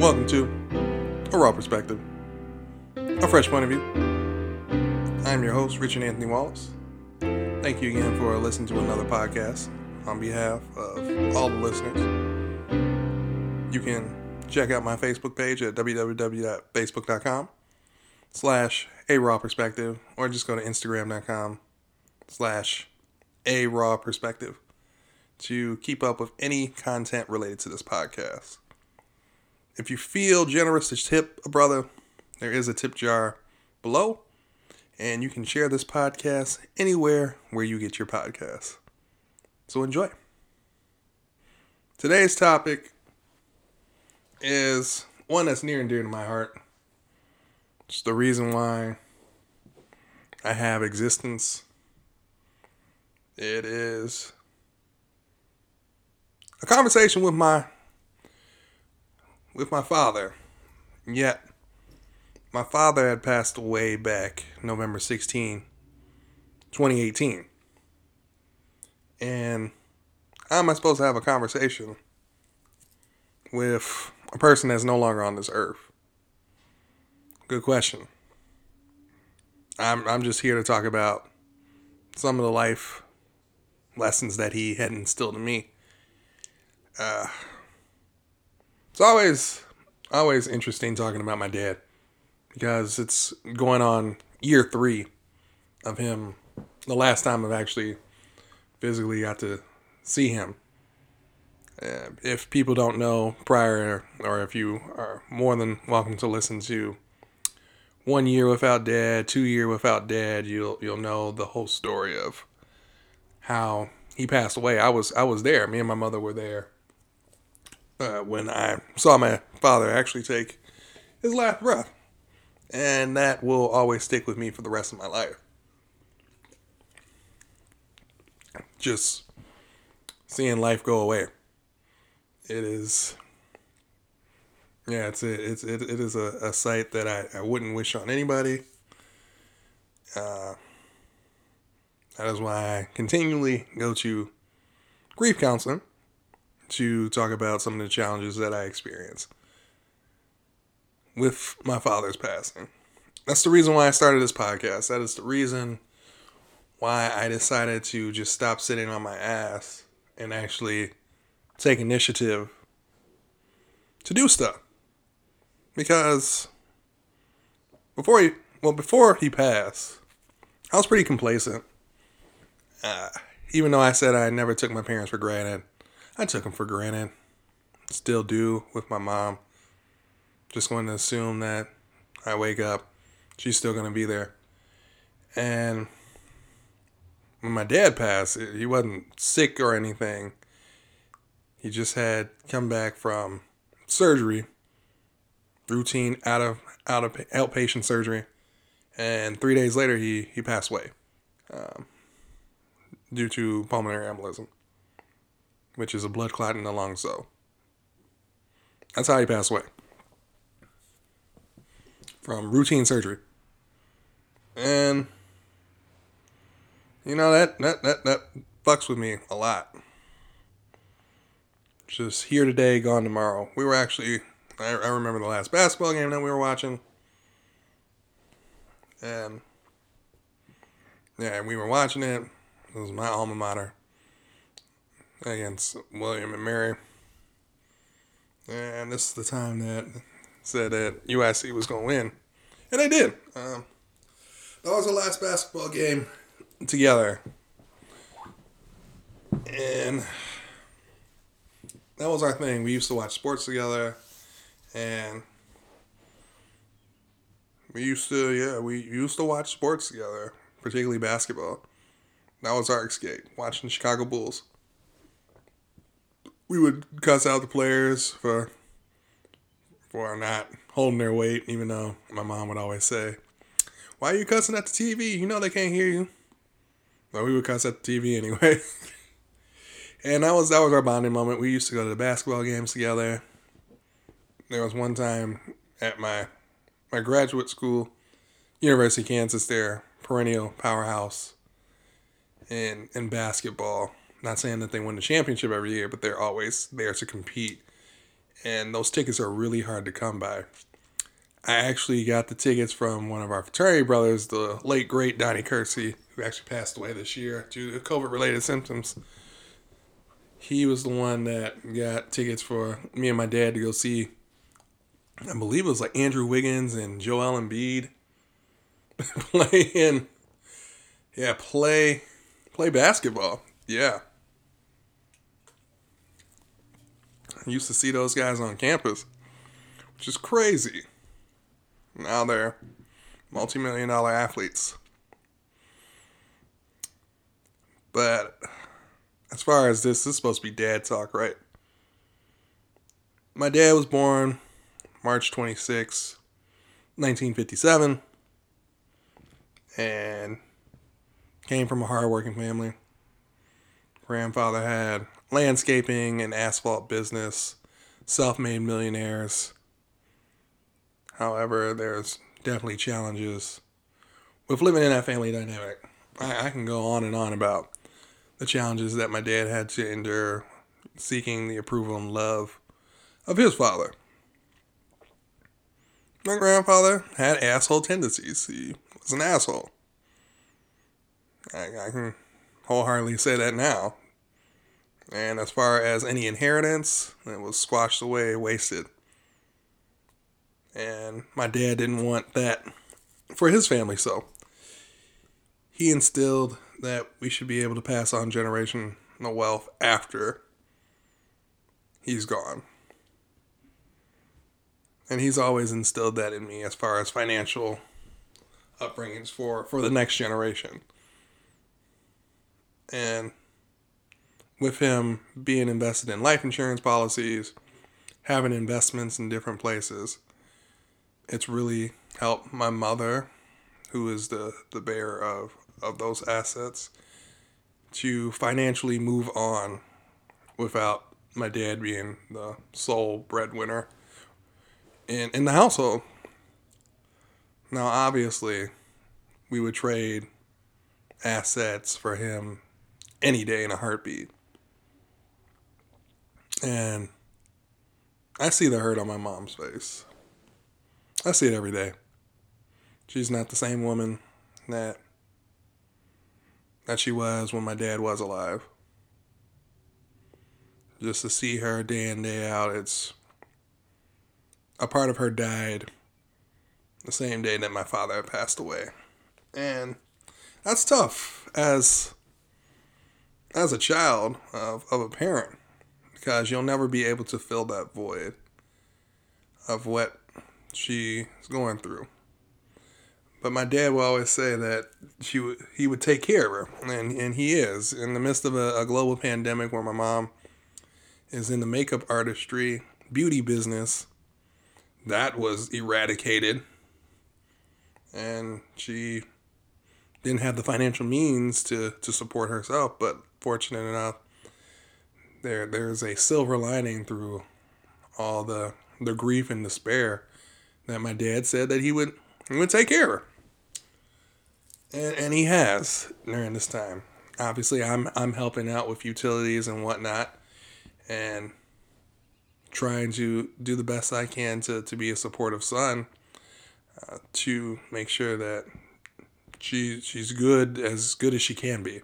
Welcome to A Raw Perspective, a fresh point of view. I'm your host, Richard Anthony Wallace. Thank you again for listening to another podcast on behalf of all the listeners. You can check out my Facebook page at www.facebook.com slash A Raw Perspective or just go to Instagram.com slash A Raw Perspective to keep up with any content related to this podcast. If you feel generous to tip a brother, there is a tip jar below, and you can share this podcast anywhere where you get your podcasts. So enjoy. Today's topic is one that's near and dear to my heart. It's the reason why I have existence. It is a conversation with my with my father. Yet my father had passed away back November 16, 2018. And how am I supposed to have a conversation with a person that's no longer on this earth? Good question. I'm I'm just here to talk about some of the life lessons that he had instilled in me. Uh, it's always always interesting talking about my dad because it's going on year three of him. The last time I've actually physically got to see him. Uh, if people don't know prior, or if you are more than welcome to listen to one year without dad, two year without dad, you'll you'll know the whole story of how he passed away. I was I was there. Me and my mother were there uh, when I saw my father actually take his last breath. And that will always stick with me for the rest of my life. Just seeing life go away. It is, yeah, it's a, it's it, it is a, a sight that I, I wouldn't wish on anybody. Uh, that is why I continually go to grief counseling to talk about some of the challenges that I experienced with my father's passing. That's the reason why I started this podcast. That is the reason why I decided to just stop sitting on my ass and actually take initiative to do stuff. Because before he, well, before he passed, I was pretty complacent. Uh, even though I said I never took my parents for granted, I took them for granted. Still do with my mom. Just going to assume that I wake up, she's still going to be there. And when my dad passed, he wasn't sick or anything. He just had come back from surgery, routine out of out of outpatient surgery, and three days later he he passed away um, due to pulmonary embolism which is a blood clot in the lungs, so that's how he passed away from routine surgery. And you know that that that that fucks with me a lot. Just here today, gone tomorrow. We were actually I, I remember the last basketball game that we were watching. And yeah, we were watching it. It was my alma mater against William and Mary. And this is the time that said that UIC was going to win. And they did. Um, that was our last basketball game together. And that was our thing. We used to watch sports together. And we used to, yeah, we used to watch sports together, particularly basketball. That was our escape, watching the Chicago Bulls we would cuss out the players for for not holding their weight, even though my mom would always say, Why are you cussing at the TV? You know they can't hear you. But we would cuss at the TV anyway. and that was that was our bonding moment. We used to go to the basketball games together. There was one time at my my graduate school, University of Kansas, there, perennial powerhouse in in basketball not saying that they win the championship every year, but they're always there to compete. and those tickets are really hard to come by. I actually got the tickets from one of our fraternity brothers, the late great Donnie Kersey, who actually passed away this year due to COVID related symptoms. He was the one that got tickets for me and my dad to go see. I believe it was like Andrew Wiggins and Joel Embiid playing. Yeah, play play basketball. Yeah. Used to see those guys on campus, which is crazy. Now they're multi-million dollar athletes. But as far as this, this is supposed to be dad talk, right? My dad was born March 26, 1957, and came from a hardworking family. Grandfather had landscaping and asphalt business, self made millionaires. However, there's definitely challenges with living in that family dynamic. I, I can go on and on about the challenges that my dad had to endure seeking the approval and love of his father. My grandfather had asshole tendencies. He was an asshole. I, I can wholeheartedly say that now. And as far as any inheritance, it was squashed away, wasted. And my dad didn't want that for his family, so he instilled that we should be able to pass on generational wealth after he's gone. And he's always instilled that in me as far as financial upbringings for, for the next generation. And with him being invested in life insurance policies, having investments in different places, it's really helped my mother, who is the, the bearer of, of those assets, to financially move on without my dad being the sole breadwinner in, in the household. Now, obviously, we would trade assets for him any day in a heartbeat. And I see the hurt on my mom's face. I see it every day. She's not the same woman that that she was when my dad was alive. Just to see her day in day out, it's a part of her died the same day that my father passed away. And that's tough as as a child of, of a parent because you'll never be able to fill that void of what she's going through. But my dad would always say that she would, he would take care of her, and, and he is. In the midst of a, a global pandemic where my mom is in the makeup artistry, beauty business, that was eradicated. And she didn't have the financial means to, to support herself, but fortunate enough, there there's a silver lining through all the the grief and despair that my dad said that he would he would take care of her. And and he has during this time. Obviously I'm I'm helping out with utilities and whatnot and trying to do the best I can to, to be a supportive son uh, to make sure that she she's good as good as she can be.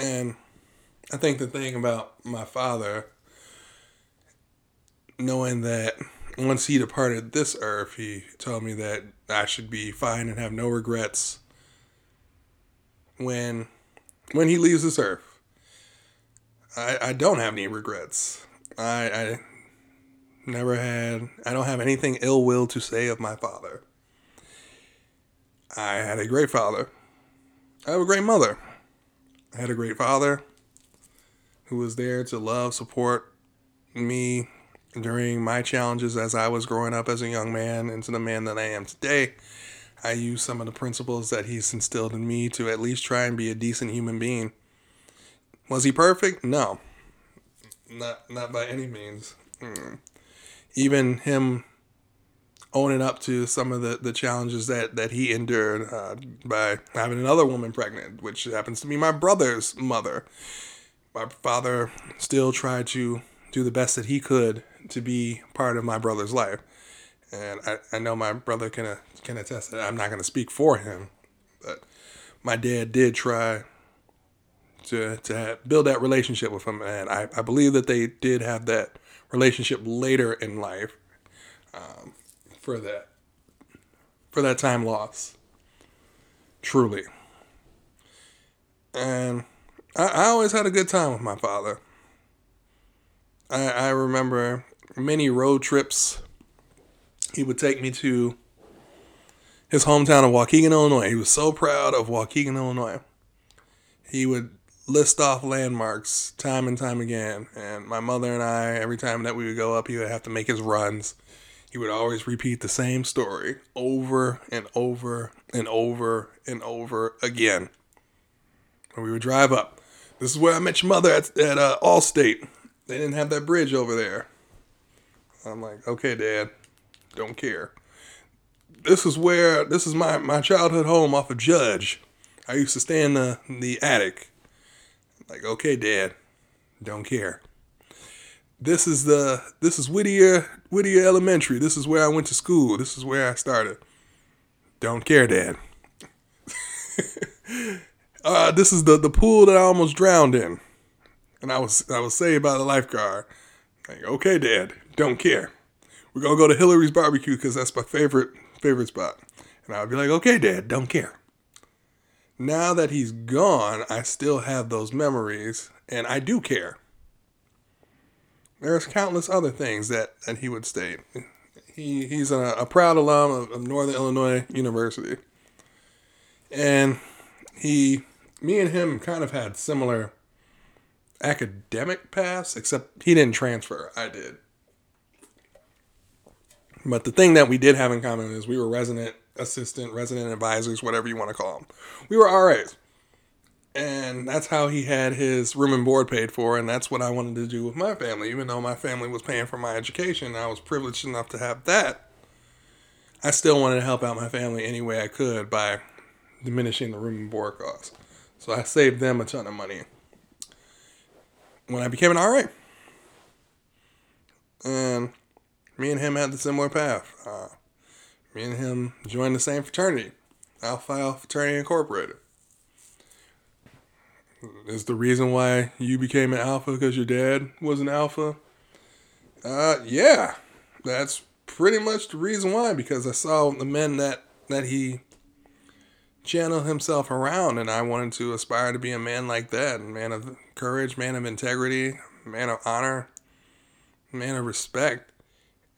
And I think the thing about my father, knowing that once he departed this earth, he told me that I should be fine and have no regrets when when he leaves this earth. I, I don't have any regrets. I, I never had I don't have anything ill will to say of my father. I had a great father. I have a great mother. I had a great father who was there to love, support me during my challenges as I was growing up as a young man into the man that I am today. I used some of the principles that he's instilled in me to at least try and be a decent human being. Was he perfect? No. Not not by any means. Mm. Even him owning up to some of the, the challenges that, that he endured uh, by having another woman pregnant, which happens to be my brother's mother. my father still tried to do the best that he could to be part of my brother's life. And I, I know my brother can, uh, can attest that I'm not going to speak for him, but my dad did try to, to build that relationship with him. And I, I believe that they did have that relationship later in life um, for that for that time loss. Truly. And I, I always had a good time with my father. I, I remember many road trips. He would take me to his hometown of Waukegan, Illinois. He was so proud of Waukegan, Illinois. He would list off landmarks time and time again. And my mother and I, every time that we would go up, he would have to make his runs. He would always repeat the same story over and over and over and over again. And we would drive up. This is where I met your mother at, at uh, Allstate. They didn't have that bridge over there. I'm like, okay, Dad, don't care. This is where this is my, my childhood home off of Judge. I used to stay in the the attic. Like, okay, Dad, don't care. This is the this is Whittier Whittier Elementary. This is where I went to school. This is where I started. Don't care, Dad. uh, this is the the pool that I almost drowned in, and I was I was saved by the lifeguard. Like, okay, Dad, don't care. We're gonna go to Hillary's barbecue because that's my favorite favorite spot. And I would be like, okay, Dad, don't care. Now that he's gone, I still have those memories, and I do care. There's countless other things that, that he would state. He he's a, a proud alum of, of Northern Illinois University, and he me and him kind of had similar academic paths, except he didn't transfer. I did. But the thing that we did have in common is we were resident assistant, resident advisors, whatever you want to call them. We were RAs. And that's how he had his room and board paid for. And that's what I wanted to do with my family. Even though my family was paying for my education, I was privileged enough to have that. I still wanted to help out my family any way I could by diminishing the room and board costs. So I saved them a ton of money when I became an RA. And me and him had the similar path. Uh, me and him joined the same fraternity, Alpha Fraternity Incorporated. Is the reason why you became an alpha because your dad was an alpha? Uh, yeah, that's pretty much the reason why. Because I saw the men that that he channeled himself around, and I wanted to aspire to be a man like that, a man of courage, man of integrity, man of honor, man of respect,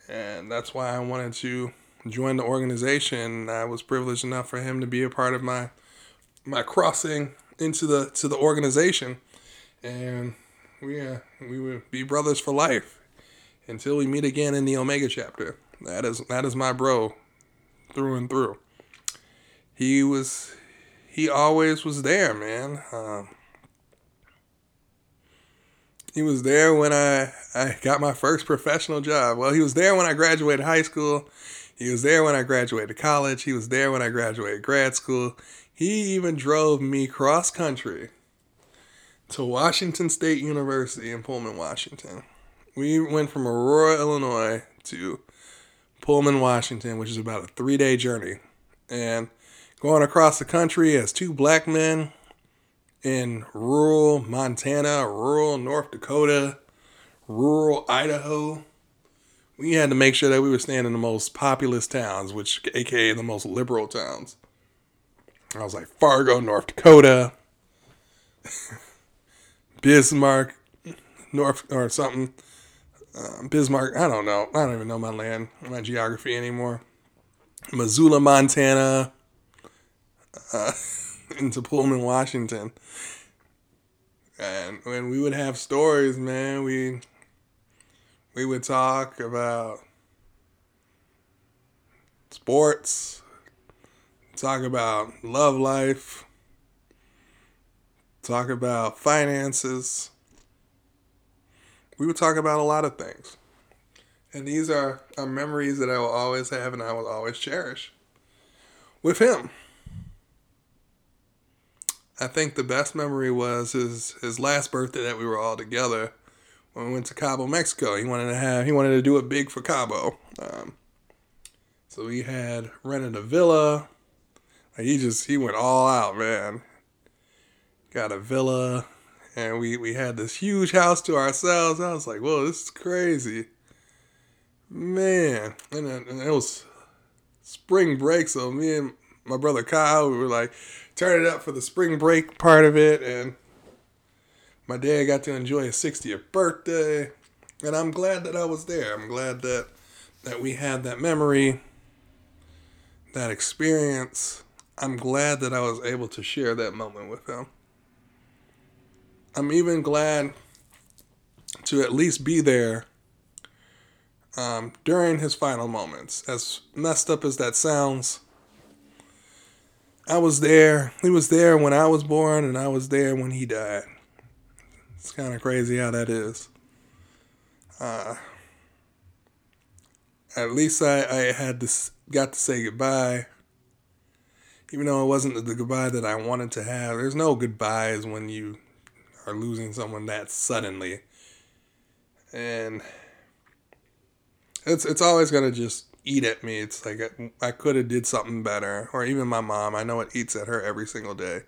and that's why I wanted to join the organization. I was privileged enough for him to be a part of my my crossing into the to the organization, and we uh, we would be brothers for life until we meet again in the Omega chapter. That is that is my bro, through and through. He was he always was there, man. Um, he was there when I, I got my first professional job. Well, he was there when I graduated high school. He was there when I graduated college. He was there when I graduated grad school. He even drove me cross country to Washington State University in Pullman, Washington. We went from Aurora, Illinois to Pullman, Washington, which is about a three day journey. And going across the country as two black men in rural Montana, rural North Dakota, rural Idaho, we had to make sure that we were staying in the most populous towns, which aka the most liberal towns. I was like Fargo, North Dakota, Bismarck, North or something. Uh, Bismarck, I don't know. I don't even know my land, my geography anymore. Missoula, Montana, uh, into Pullman, Washington. And when we would have stories, man, we we would talk about sports, talk about love life, talk about finances. We would talk about a lot of things. And these are, are memories that I will always have and I will always cherish with him. I think the best memory was his his last birthday that we were all together when we went to Cabo, Mexico. He wanted to have he wanted to do it big for Cabo. Um, so we had rented a villa. He just he went all out, man. Got a villa, and we we had this huge house to ourselves. I was like, whoa, this is crazy, man. And, and it was spring break, so me and my brother Kyle, we were like, turn it up for the spring break part of it, and my dad got to enjoy his 60th birthday, and I'm glad that I was there. I'm glad that that we had that memory, that experience. I'm glad that I was able to share that moment with him. I'm even glad to at least be there um, during his final moments. As messed up as that sounds, I was there. He was there when I was born, and I was there when he died. It's kind of crazy how that is. Uh, at least I, I had to got to say goodbye, even though it wasn't the goodbye that I wanted to have. There's no goodbyes when you are losing someone that suddenly, and it's it's always gonna just eat at me. It's like I, could have did something better, or even my mom. I know it eats at her every single day.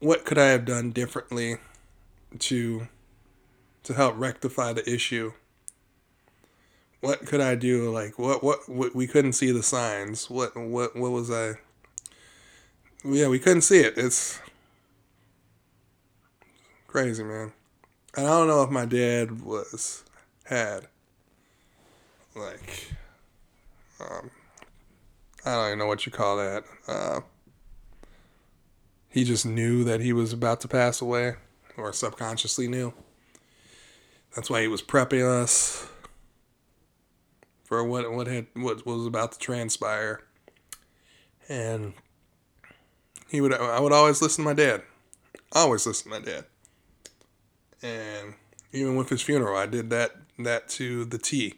What could I have done differently to to help rectify the issue? What could I do? Like what what, what we couldn't see the signs. What what what was I? Yeah, we couldn't see it. It's crazy, man. And I don't know if my dad was had like um, I don't even know what you call that. Uh, he just knew that he was about to pass away, or subconsciously knew. That's why he was prepping us for what what had what was about to transpire. And he would I would always listen to my dad. Always listen to my dad. And even with his funeral, I did that that to the T.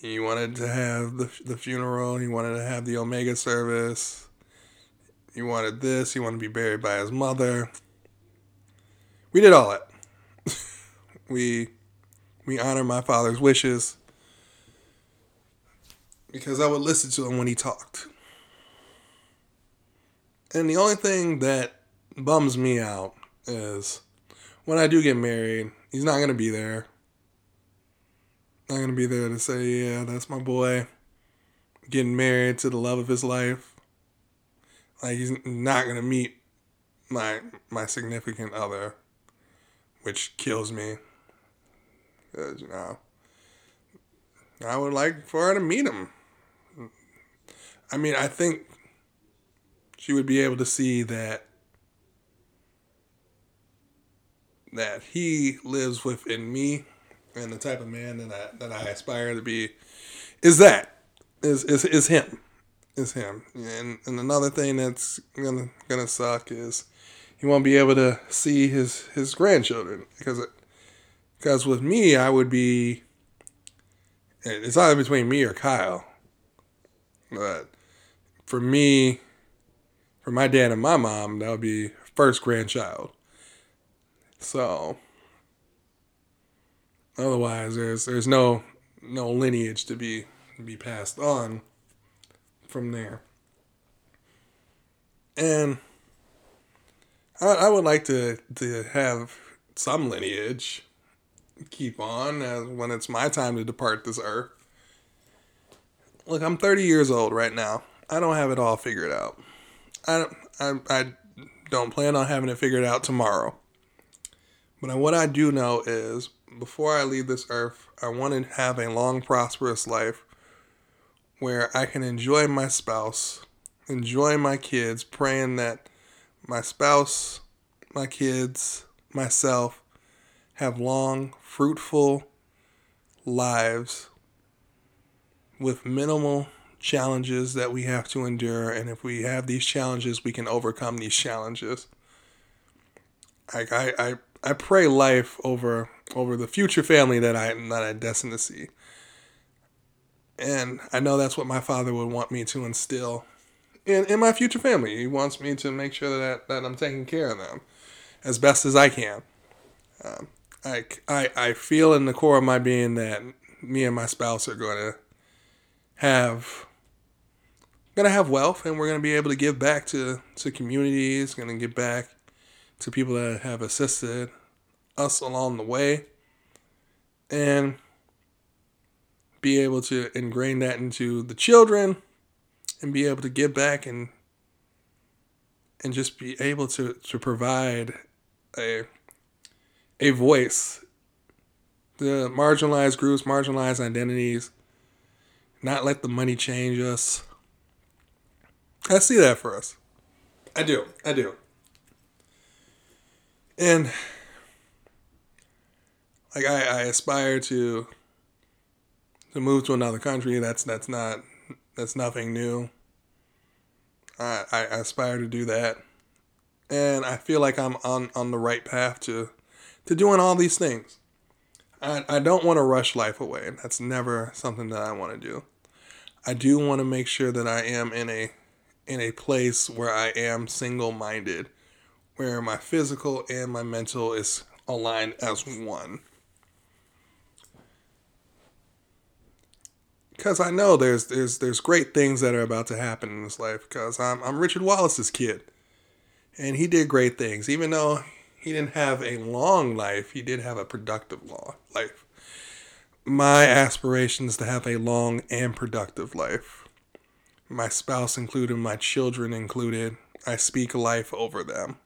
He wanted to have the, the funeral. He wanted to have the Omega service. He wanted this. He wanted to be buried by his mother. We did all that. we we honor my father's wishes because I would listen to him when he talked. And the only thing that bums me out is when I do get married, he's not going to be there not gonna be there to say, yeah, that's my boy getting married to the love of his life. Like he's not gonna meet my my significant other, which kills me. Cause you know, I would like for her to meet him. I mean, I think she would be able to see that that he lives within me and the type of man that I that I aspire to be is that is is is him is him. And and another thing that's gonna gonna suck is he won't be able to see his his grandchildren because it, because with me I would be it's either between me or Kyle. But for me for my dad and my mom that would be first grandchild so Otherwise, there's there's no no lineage to be be passed on from there. And I, I would like to to have some lineage keep on as when it's my time to depart this earth. Look, I'm 30 years old right now. I don't have it all figured out. I I I don't plan on having it figured out tomorrow. But what I do know is before I leave this earth, I want to have a long, prosperous life where I can enjoy my spouse, enjoy my kids, praying that my spouse, my kids, myself have long, fruitful lives with minimal challenges that we have to endure. And if we have these challenges, we can overcome these challenges. I, I, I, I pray life over over the future family that I that I destined to see. And I know that's what my father would want me to instill in, in my future family. He wants me to make sure that, that I'm taking care of them as best as I can. Um, I, I, I feel in the core of my being that me and my spouse are going to have going to have wealth and we're going to be able to give back to, to communities, going to give back to people that have assisted us along the way and be able to ingrain that into the children and be able to give back and and just be able to, to provide a a voice the marginalized groups, marginalized identities, not let the money change us. I see that for us. I do. I do. And like I, I aspire to to move to another country. That's that's not that's nothing new. I, I aspire to do that. And I feel like I'm on, on the right path to to doing all these things. I, I don't want to rush life away. That's never something that I want to do. I do want to make sure that I am in a in a place where I am single minded, where my physical and my mental is aligned as one. Because I know there's there's there's great things that are about to happen in this life. Because I'm I'm Richard Wallace's kid, and he did great things. Even though he didn't have a long life, he did have a productive long life. My aspiration is to have a long and productive life. My spouse included, my children included. I speak life over them.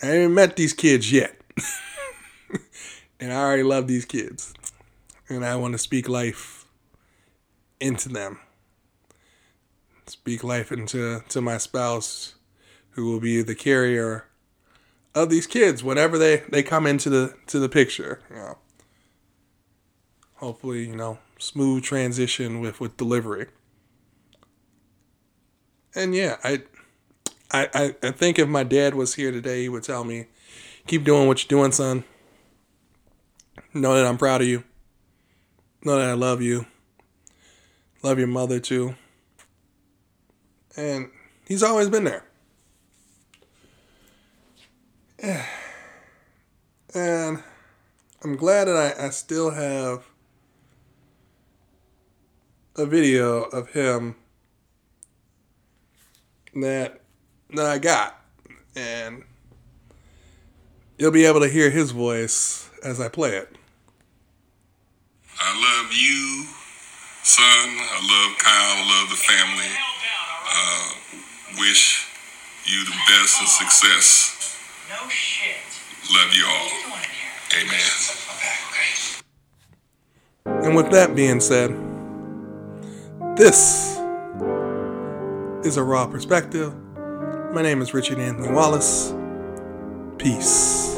I haven't met these kids yet. and I already love these kids. And I want to speak life into them. Speak life into to my spouse, who will be the carrier of these kids whenever they, they come into the to the picture. You know. Hopefully, you know, smooth transition with, with delivery. And yeah, I, I I think if my dad was here today, he would tell me, keep doing what you're doing, son. Know that I'm proud of you. Know that I love you. Love your mother too. And he's always been there. And I'm glad that I, I still have a video of him that that I got. And you'll be able to hear his voice as I play it. I love you, son. I love Kyle. I love the family. Uh, wish you the best and success. No shit. Love you all. Amen. And with that being said, this is a raw perspective. My name is Richard Anthony Wallace. Peace.